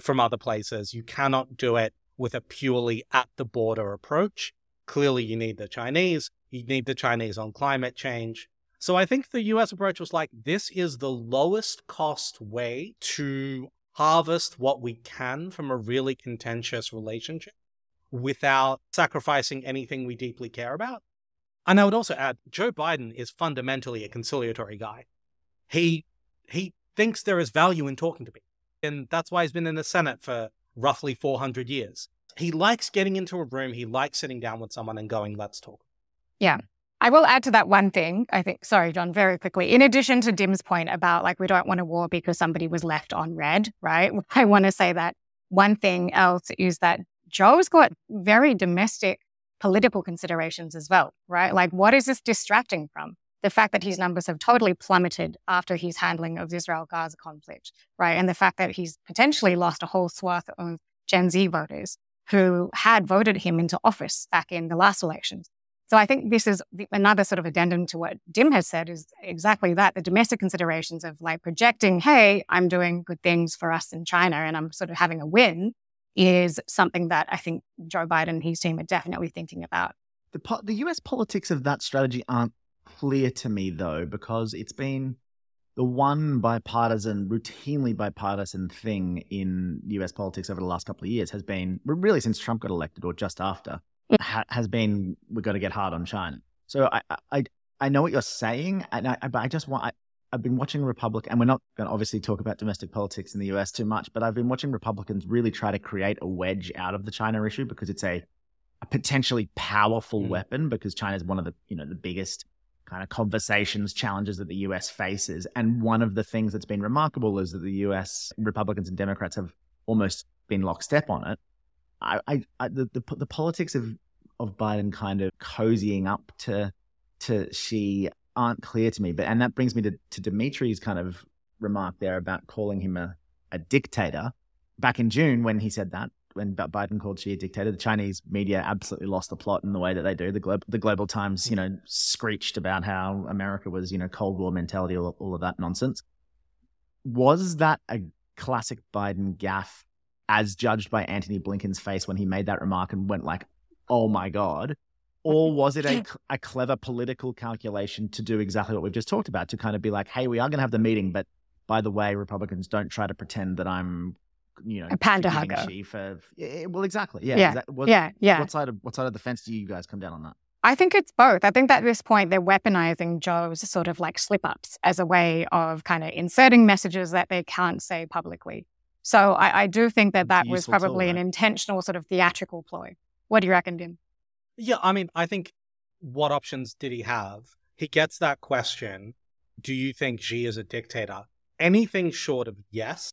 from other places. You cannot do it with a purely at the border approach. Clearly you need the Chinese. You need the Chinese on climate change. So I think the US approach was like, this is the lowest cost way to harvest what we can from a really contentious relationship without sacrificing anything we deeply care about. And I would also add, Joe Biden is fundamentally a conciliatory guy. He he thinks there is value in talking to people. And that's why he's been in the Senate for roughly 400 years. He likes getting into a room, he likes sitting down with someone and going, let's talk. Yeah. I will add to that one thing, I think. Sorry, John, very quickly. In addition to Dim's point about like, we don't want a war because somebody was left on red, right? *laughs* I want to say that one thing else is that Joe's got very domestic political considerations as well, right? Like, what is this distracting from? The fact that his numbers have totally plummeted after his handling of the Israel Gaza conflict, right? And the fact that he's potentially lost a whole swath of Gen Z voters who had voted him into office back in the last elections. So I think this is another sort of addendum to what Dim has said is exactly that the domestic considerations of like projecting, hey, I'm doing good things for us in China and I'm sort of having a win is something that I think Joe Biden and his team are definitely thinking about. The, po- the US politics of that strategy aren't clear to me, though, because it's been the one bipartisan, routinely bipartisan thing in US politics over the last couple of years has been, really since Trump got elected or just after, mm. ha- has been we've got to get hard on China. So I, I, I know what you're saying, and I, but I just want, I, I've been watching Republic, and we're not going to obviously talk about domestic politics in the US too much, but I've been watching Republicans really try to create a wedge out of the China issue because it's a, a potentially powerful mm. weapon because China is one of the you know the biggest kind of conversations challenges that the US faces, and one of the things that's been remarkable is that the US Republicans and Democrats have almost been lockstep on it. I, I, I the, the the politics of of Biden kind of cozying up to to Xi aren't clear to me. But and that brings me to, to Dimitri's kind of remark there about calling him a, a dictator. Back in June, when he said that, when Biden called Xi a dictator, the Chinese media absolutely lost the plot in the way that they do. The global the Global Times, you know, screeched about how America was, you know, Cold War mentality, all, all of that nonsense. Was that a classic Biden gaffe, as judged by Antony Blinken's face when he made that remark and went like, "Oh my god"? Or mm-hmm. was it a, a clever political calculation to do exactly what we've just talked about to kind of be like hey we are going to have the meeting but by the way republicans don't try to pretend that i'm you know a panda hugger for yeah, well exactly yeah yeah. That, what, yeah yeah what side of what side of the fence do you guys come down on that I think it's both. I think that at this point they're weaponizing Joe's sort of like slip ups as a way of kind of inserting messages that they can't say publicly. So I, I do think that that was probably tool, right? an intentional sort of theatrical ploy. What do you reckon, Dim? Yeah, I mean, I think what options did he have? He gets that question Do you think Xi is a dictator? Anything short of yes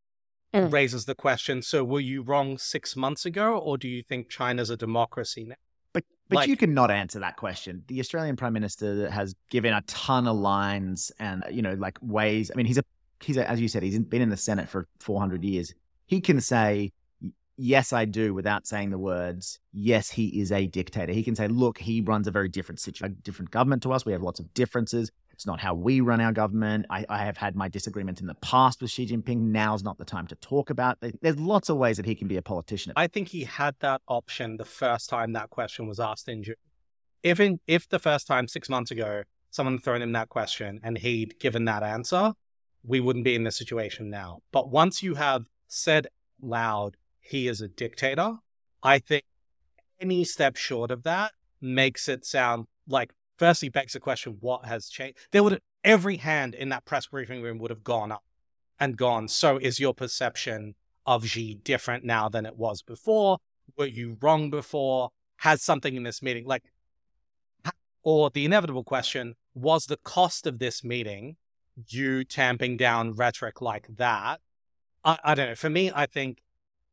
mm. raises the question so were you wrong six months ago, or do you think China's a democracy now? But, but like, you cannot answer that question. The Australian Prime Minister has given a ton of lines and, you know, like ways. I mean, he's a, he's a, as you said, he's been in the Senate for 400 years. He can say, yes, I do, without saying the words, yes, he is a dictator. He can say, look, he runs a very different situation, different government to us. We have lots of differences. It's not how we run our government. I, I have had my disagreements in the past with Xi Jinping. Now's not the time to talk about. It. There's lots of ways that he can be a politician. I think he had that option the first time that question was asked in June. If in, if the first time six months ago someone had thrown him that question and he'd given that answer, we wouldn't be in this situation now. But once you have said loud, he is a dictator. I think any step short of that makes it sound like, firstly, begs the question, what has changed? There would every hand in that press briefing room would have gone up and gone. So is your perception of Xi different now than it was before? Were you wrong before? Has something in this meeting, like, or the inevitable question, was the cost of this meeting you tamping down rhetoric like that? I, I don't know. For me, I think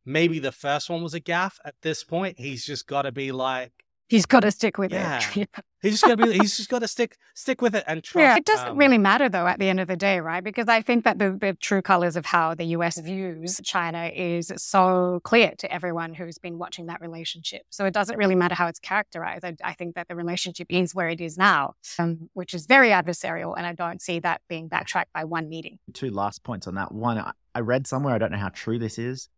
maybe the first one was a gaff. At this point, he's just got to be like, he's got to stick with Yeah. *laughs* it. he's just got to be, he's just got to stick stick with it and trust. Yeah, it doesn't um, really matter though at the end of the day, right? Because I think that the, the true colors of how the US views China is so clear to everyone who's been watching that relationship. So it doesn't really matter how it's characterized. I, I think that the relationship is where it is now, um, which is very adversarial. And I don't see that being backtracked by one meeting. Two last points on that. One, I, I read somewhere, I don't know how true this is,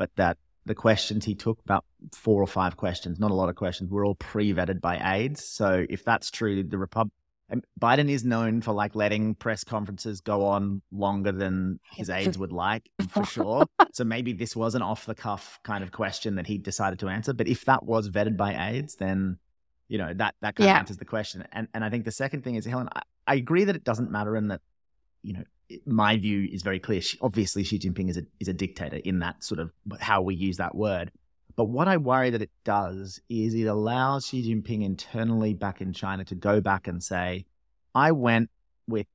but that the questions he took, about four or five questions, not a lot of questions, were all pre vetted by aides. So if that's true, the Repub- and um, Biden is known for like letting press conferences go on longer than his aides would like, *laughs* for sure. so maybe this was an off the cuff kind of question that he decided to answer. But if that was vetted by aides, then you know that that kind Yeah. of answers the question. And and I think the second thing is Helen, I, I agree that it doesn't matter and that you know my view is very clear. Xi, obviously, Xi Jinping is a is a dictator in that sort of how we use that word. But what I worry that it does is it allows Xi Jinping internally back in China to go back and say, "I went with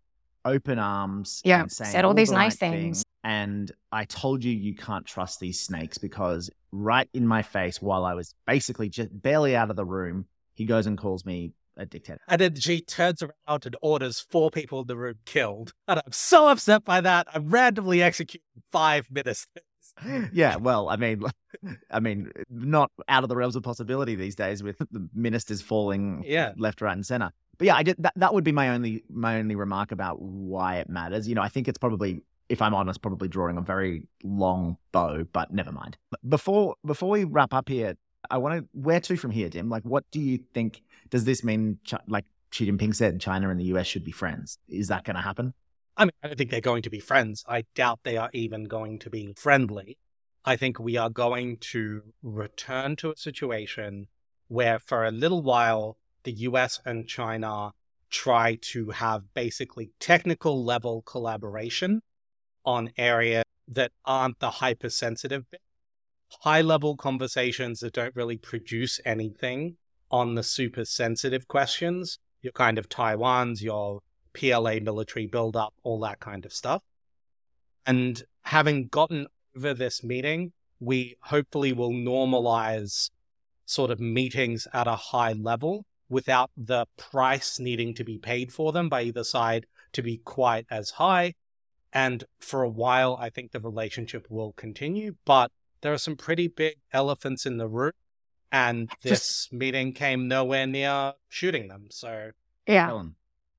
open arms, Yeah, and saying said all these the nice right things. and I told you you can't trust these snakes because right in my face, while I was basically just barely out of the room, he goes and calls me a dictator." And then Xi turns around and orders four people in the room killed. And I'm so upset by that. I'm randomly executing five ministers. *laughs* yeah, well, I mean, *laughs* I mean, not out of the realms of possibility these days with the ministers falling Yeah. left, right, and center. But yeah, I did that. That would be my only my only remark about why it matters. You know, I think it's probably, if I'm honest, probably drawing a very long bow. But never mind. Before before we wrap up here, I want to where to from here, Dim. Like, what do you think? Does this mean, like Xi Jinping said, China and the US should be friends? Is that going to happen? I mean, I don't think they're going to be friends. I doubt they are even going to be friendly. I think we are going to return to a situation where, for a little while, the US and China try to have basically technical level collaboration on areas that aren't the hypersensitive bit. High level conversations that don't really produce anything on the super sensitive questions, your kind of Taiwan's, your PLA military buildup, all that kind of stuff. And having gotten over this meeting, we hopefully will normalize sort of meetings at a high level without the price needing to be paid for them by either side to be quite as high. And for a while, I think the relationship will continue, but there are some pretty big elephants in the room. And this meeting came nowhere near shooting them. So Yeah. Helen?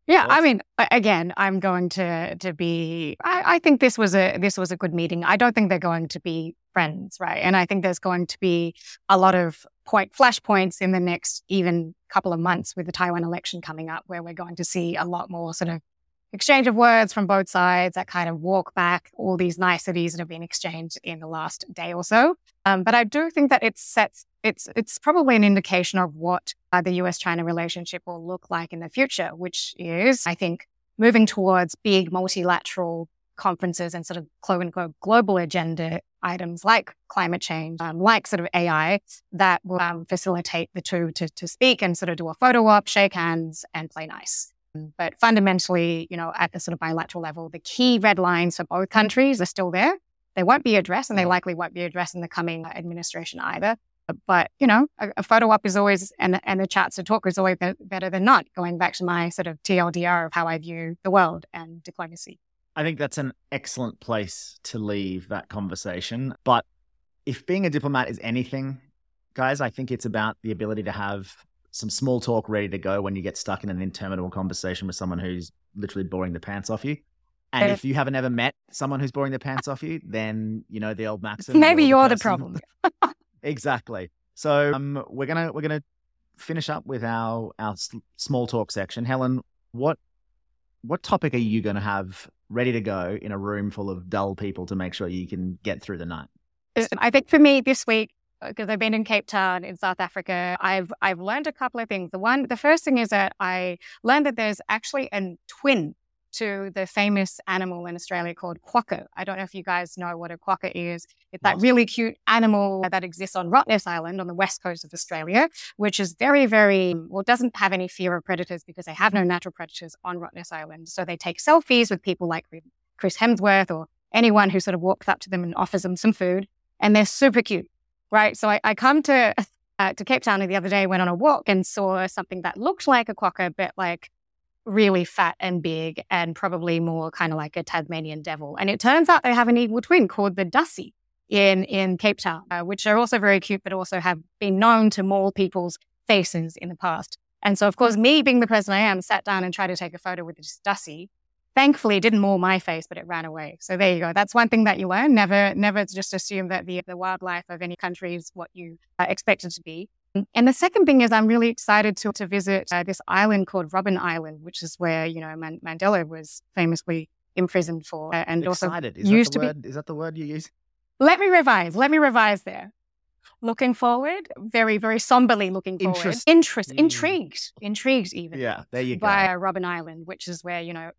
Yeah, I mean, again, I'm going to to be. I, I think this was a this was a good meeting. I don't think they're going to be friends, right? And I think there's going to be a lot of point flashpoints in the next even couple of months with the Taiwan election coming up, where we're going to see a lot more sort of exchange of words from both sides that kind of walk back all these niceties that have been exchanged in the last day or so. Um, but I do think that it sets it's it's probably an indication of what uh, the US China relationship will look like in the future, which is, I think, moving towards big multilateral conferences and sort of quote unquote global agenda items like climate change, um, like sort of AI, that will um, facilitate the two to, to speak and sort of do a photo op, shake hands, and play nice. Um, but fundamentally, you know, at the sort of bilateral level, the key red lines for both countries are still there. They won't be addressed, and they likely won't be addressed in the coming uh, administration either. Uh, but you know, a, a photo op is always and and the chats to talk is always be- better than not. Going back to my sort of TLDR of how I view the world and diplomacy. I think that's an excellent place to leave that conversation. But if being a diplomat is anything, guys, I think it's about the ability to have some small talk ready to go when you get stuck in an interminable conversation with someone who's literally boring the pants off you. And if you haven't ever met someone who's boring the pants off you, then you know the old maxim. Maybe you're the person- problem. *laughs* *laughs* exactly. So um, we're gonna we're gonna finish up with our our small talk section. Helen, what what topic are you going to have ready to go in a room full of dull people to make sure you can get through the night? I think for me this week, Uh, because I've been in Cape Town in South Africa, I've I've learned a couple of things. The one, the first thing is that I learned that there's actually a twin to the famous animal in Australia called quokka. I don't know if you guys know what a quokka is. It's that really cute animal that exists on Rottnest Island on the west coast of Australia, which is very, very, well, doesn't have any fear of predators because they have no natural predators on Rottnest Island. So they take selfies with people like Chris Hemsworth or anyone who sort of walks up to them and offers them some food. And they're super cute, right? So I, I come to *laughs* uh, to Cape Town the other day, went on a walk and saw something that looked like a quokka, but like really fat and big and probably more kind of like a Tasmanian devil. And it turns out they have an eagle twin called the Dassie in, in Cape Town, uh, which are also very cute, but also have been known to maul people's faces in the past. And so, of course, me being the person I am, sat down and tried to take a photo with this Dassie. Thankfully, it didn't maul my face, but it ran away. So there you go. That's one thing that you learn. Never, never just assume that the, the wildlife of any country is what you uh, expect it to be. And the second thing is, I'm really excited to to visit uh, this island called Robben Island, which is where you know Man- Mandela was famously imprisoned for, uh, and also Excited. Is used that the to be- word? Is that the word you use? let me revise. Let me revise there. Looking forward, very, very somberly looking forward. Interest- Interest, Mm. intrigued, intrigued even Yeah, there you go. by uh, Robben Island, which is where you know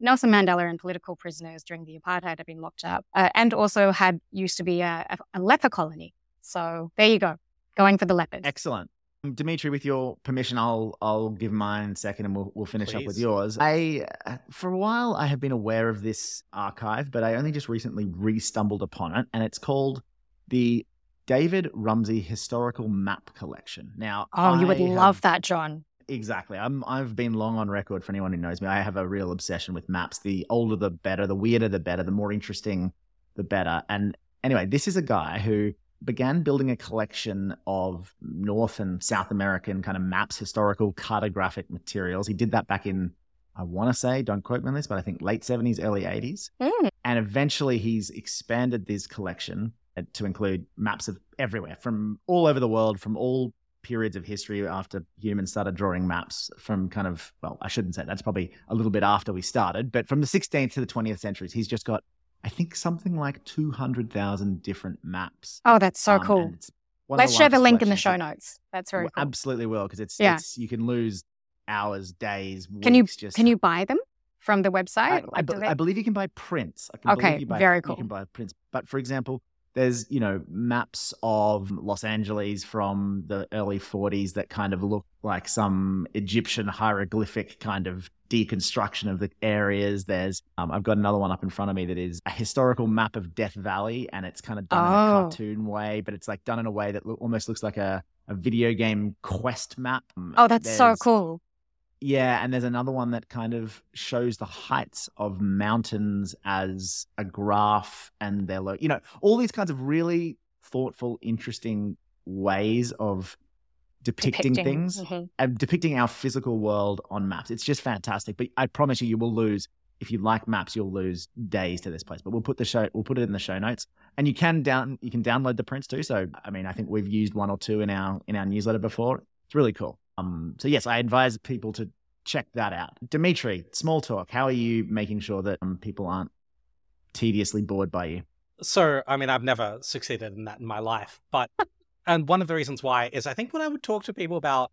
Nelson Mandela and political prisoners during the apartheid have been locked up, uh, and also had used to be a, a, a leper colony. So there you go, going for the leopards. Excellent. Um, Dimitri, with your permission, I'll I'll give mine second, and we'll we'll finish up with yours. I uh, for a while I have been aware of this archive, but I only just recently re-stumbled upon it, and it's called the David Rumsey Historical Map Collection. Now, Oh, you would have- love that, John. Exactly. I'm I've been long on record for anyone who knows me. I have a real obsession with maps. The older the better, the weirder the better, the more interesting the better. And anyway, this is a guy who began building a collection of North and South American kind of maps, historical cartographic materials. He did that back in I want to say, don't quote me on this, but I think late 70s, early 80s. Mm. And eventually he's expanded this collection to include maps of everywhere from all over the world, from all periods of history after humans started drawing maps from kind of, well, I shouldn't say that's probably a little bit after we started, but from the 16th to the 20th centuries, he's just got, I think, something like 200,000 different maps. Oh, that's so Um, cool. and it's one of Let's share the link in the show notes. That's very Well, cool. Absolutely will, because it's, Yeah. it's, you can lose hours, days, Can you weeks just can you buy them from the website? I, Like, be- do they- I believe you can buy prints. I can Okay, buy, very cool. You can buy prints. But for example, there's you know maps of Los Angeles from the early 40s that kind of look like some Egyptian hieroglyphic kind of deconstruction of the areas. There's um, I've got another one up in front of me that is a historical map of Death Valley, and it's kind of done in a Oh. cartoon way, but it's like done in a way that lo- almost looks like a a video game quest map. Oh, that's so cool. Yeah, and there's another one that kind of shows the heights of mountains as a graph and their low, you know, all these kinds of really thoughtful, interesting ways of depicting, things Mhm. and depicting our physical world on maps. It's just fantastic. But I promise you, you will lose if you like maps. You'll lose days to this place. But we'll put the show, we'll put it in the show notes, and you can down, you can download the prints too. So I mean, I think we've used one or two in our in our newsletter before. It's really cool. Um, so yes, I advise people to check that out. Dimitri, small talk. How are you making sure that um, people aren't tediously bored by you? So, I mean, I've never succeeded in that in my life, but *laughs* and one of the reasons why is I think when I would talk to people about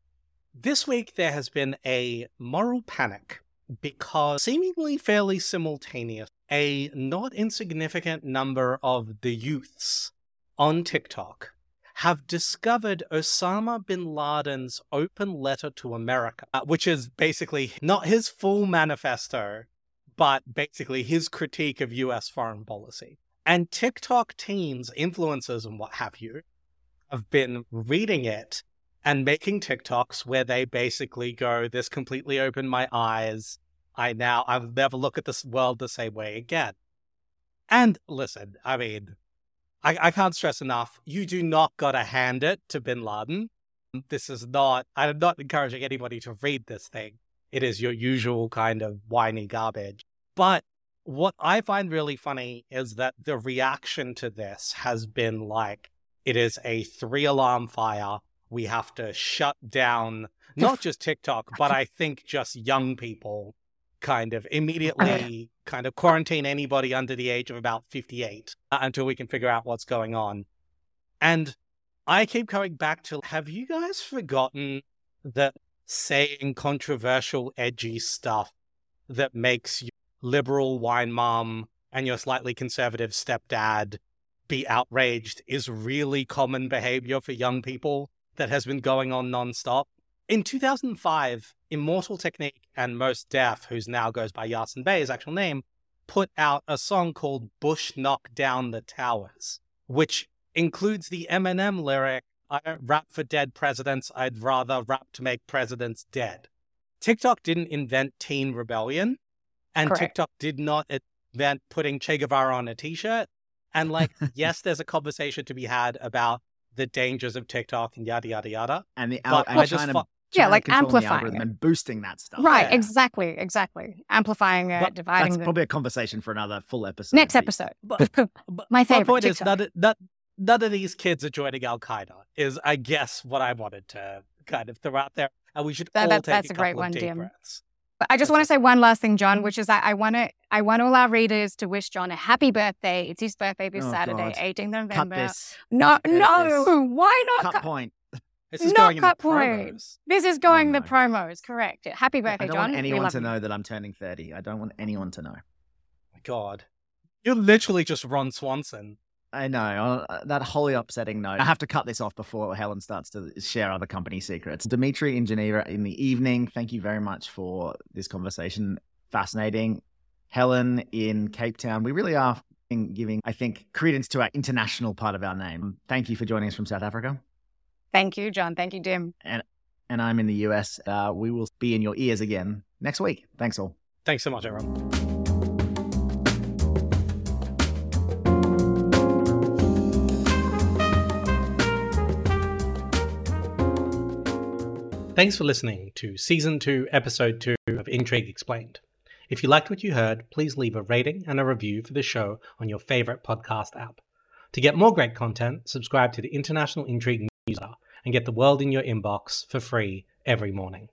this week, there has been a moral panic because seemingly fairly simultaneous, a not insignificant number of the youths on TikTok have discovered Osama bin Laden's open letter to America, uh, which is basically not his full manifesto, but basically his critique of US foreign policy. And TikTok teens, influencers, and what have you, have been reading it and making TikToks where they basically go, This completely opened my eyes. I now, I'll never look at this world the same way again. And listen, I mean, I, I can't stress enough, you do not gotta hand it to bin Laden. This is not, I'm not encouraging anybody to read this thing. It is your usual kind of whiny garbage. But what I find really funny is that the reaction to this has been like, it is a three alarm fire. We have to shut down not *laughs* just TikTok, but I think just young people kind of immediately kind of quarantine anybody under the age of about 58 uh, until we can figure out what's going on. And I keep coming back to have you guys forgotten that saying controversial, edgy stuff that makes you liberal wine mom and your slightly conservative stepdad be outraged is really common behavior for young people that has been going on nonstop. In 2005, Immortal Technique and Mos Def, who's now goes by Yasin Bey, his actual name, put out a song called Bush Knock Down the Towers, which includes the Eminem lyric, I don't rap for dead presidents, I'd rather rap to make presidents dead. TikTok didn't invent teen rebellion, and Correct. TikTok did not invent putting Che Guevara on a t shirt. And like, *laughs* yes, there's a conversation to be had about the dangers of TikTok and yada, yada, yada. And the But and I just China, fu- Yeah, like controlling the amplifying it. and boosting that stuff. Right, Yeah. exactly, exactly. Amplifying it, But dividing That's the probably a conversation for another full episode. next episode. But, *laughs* but My favorite, point is, none, of- none, none of these kids are joining Al Qaeda, is, I guess, what I wanted to kind of throw out there. And we should That- all that- take that's a a great couple one, of deep Dim. breaths. But I just want to say one last thing, John, which is that I want to I want all our readers to wish John a happy birthday. It's his birthday this Oh, Saturday, God. 18th Cut November. this. No, Edit no, this. why not? Cut cut- point. *laughs* This is Not going the cut point. promos. This is oh, going no. the promos, correct? Happy birthday, I don't John. want anyone to you. know that I'm turning 30. I don't want anyone to know. God. You're literally just Ron Swanson. I know. uh, That wholly upsetting note. I have to cut this off before Helen starts to share other company secrets. Dimitri in Geneva in the evening, thank you very much for this conversation. Fascinating. Helen in Cape Town. We really are giving, I think, credence to our international part of our name. Thank you for joining us from South Africa. Thank you, John. Thank you, Dim. And I'm in the US. Uh, we will be in your ears again next week. Thanks all. Thanks so much, everyone. Thanks for listening to Season 2, Episode 2 of Intrigue Explained. If you liked what you heard, please leave a rating and a review for the show on your favorite podcast app. To get more great content, subscribe to the International Intrigue newsletter and get the world in your inbox for free every morning.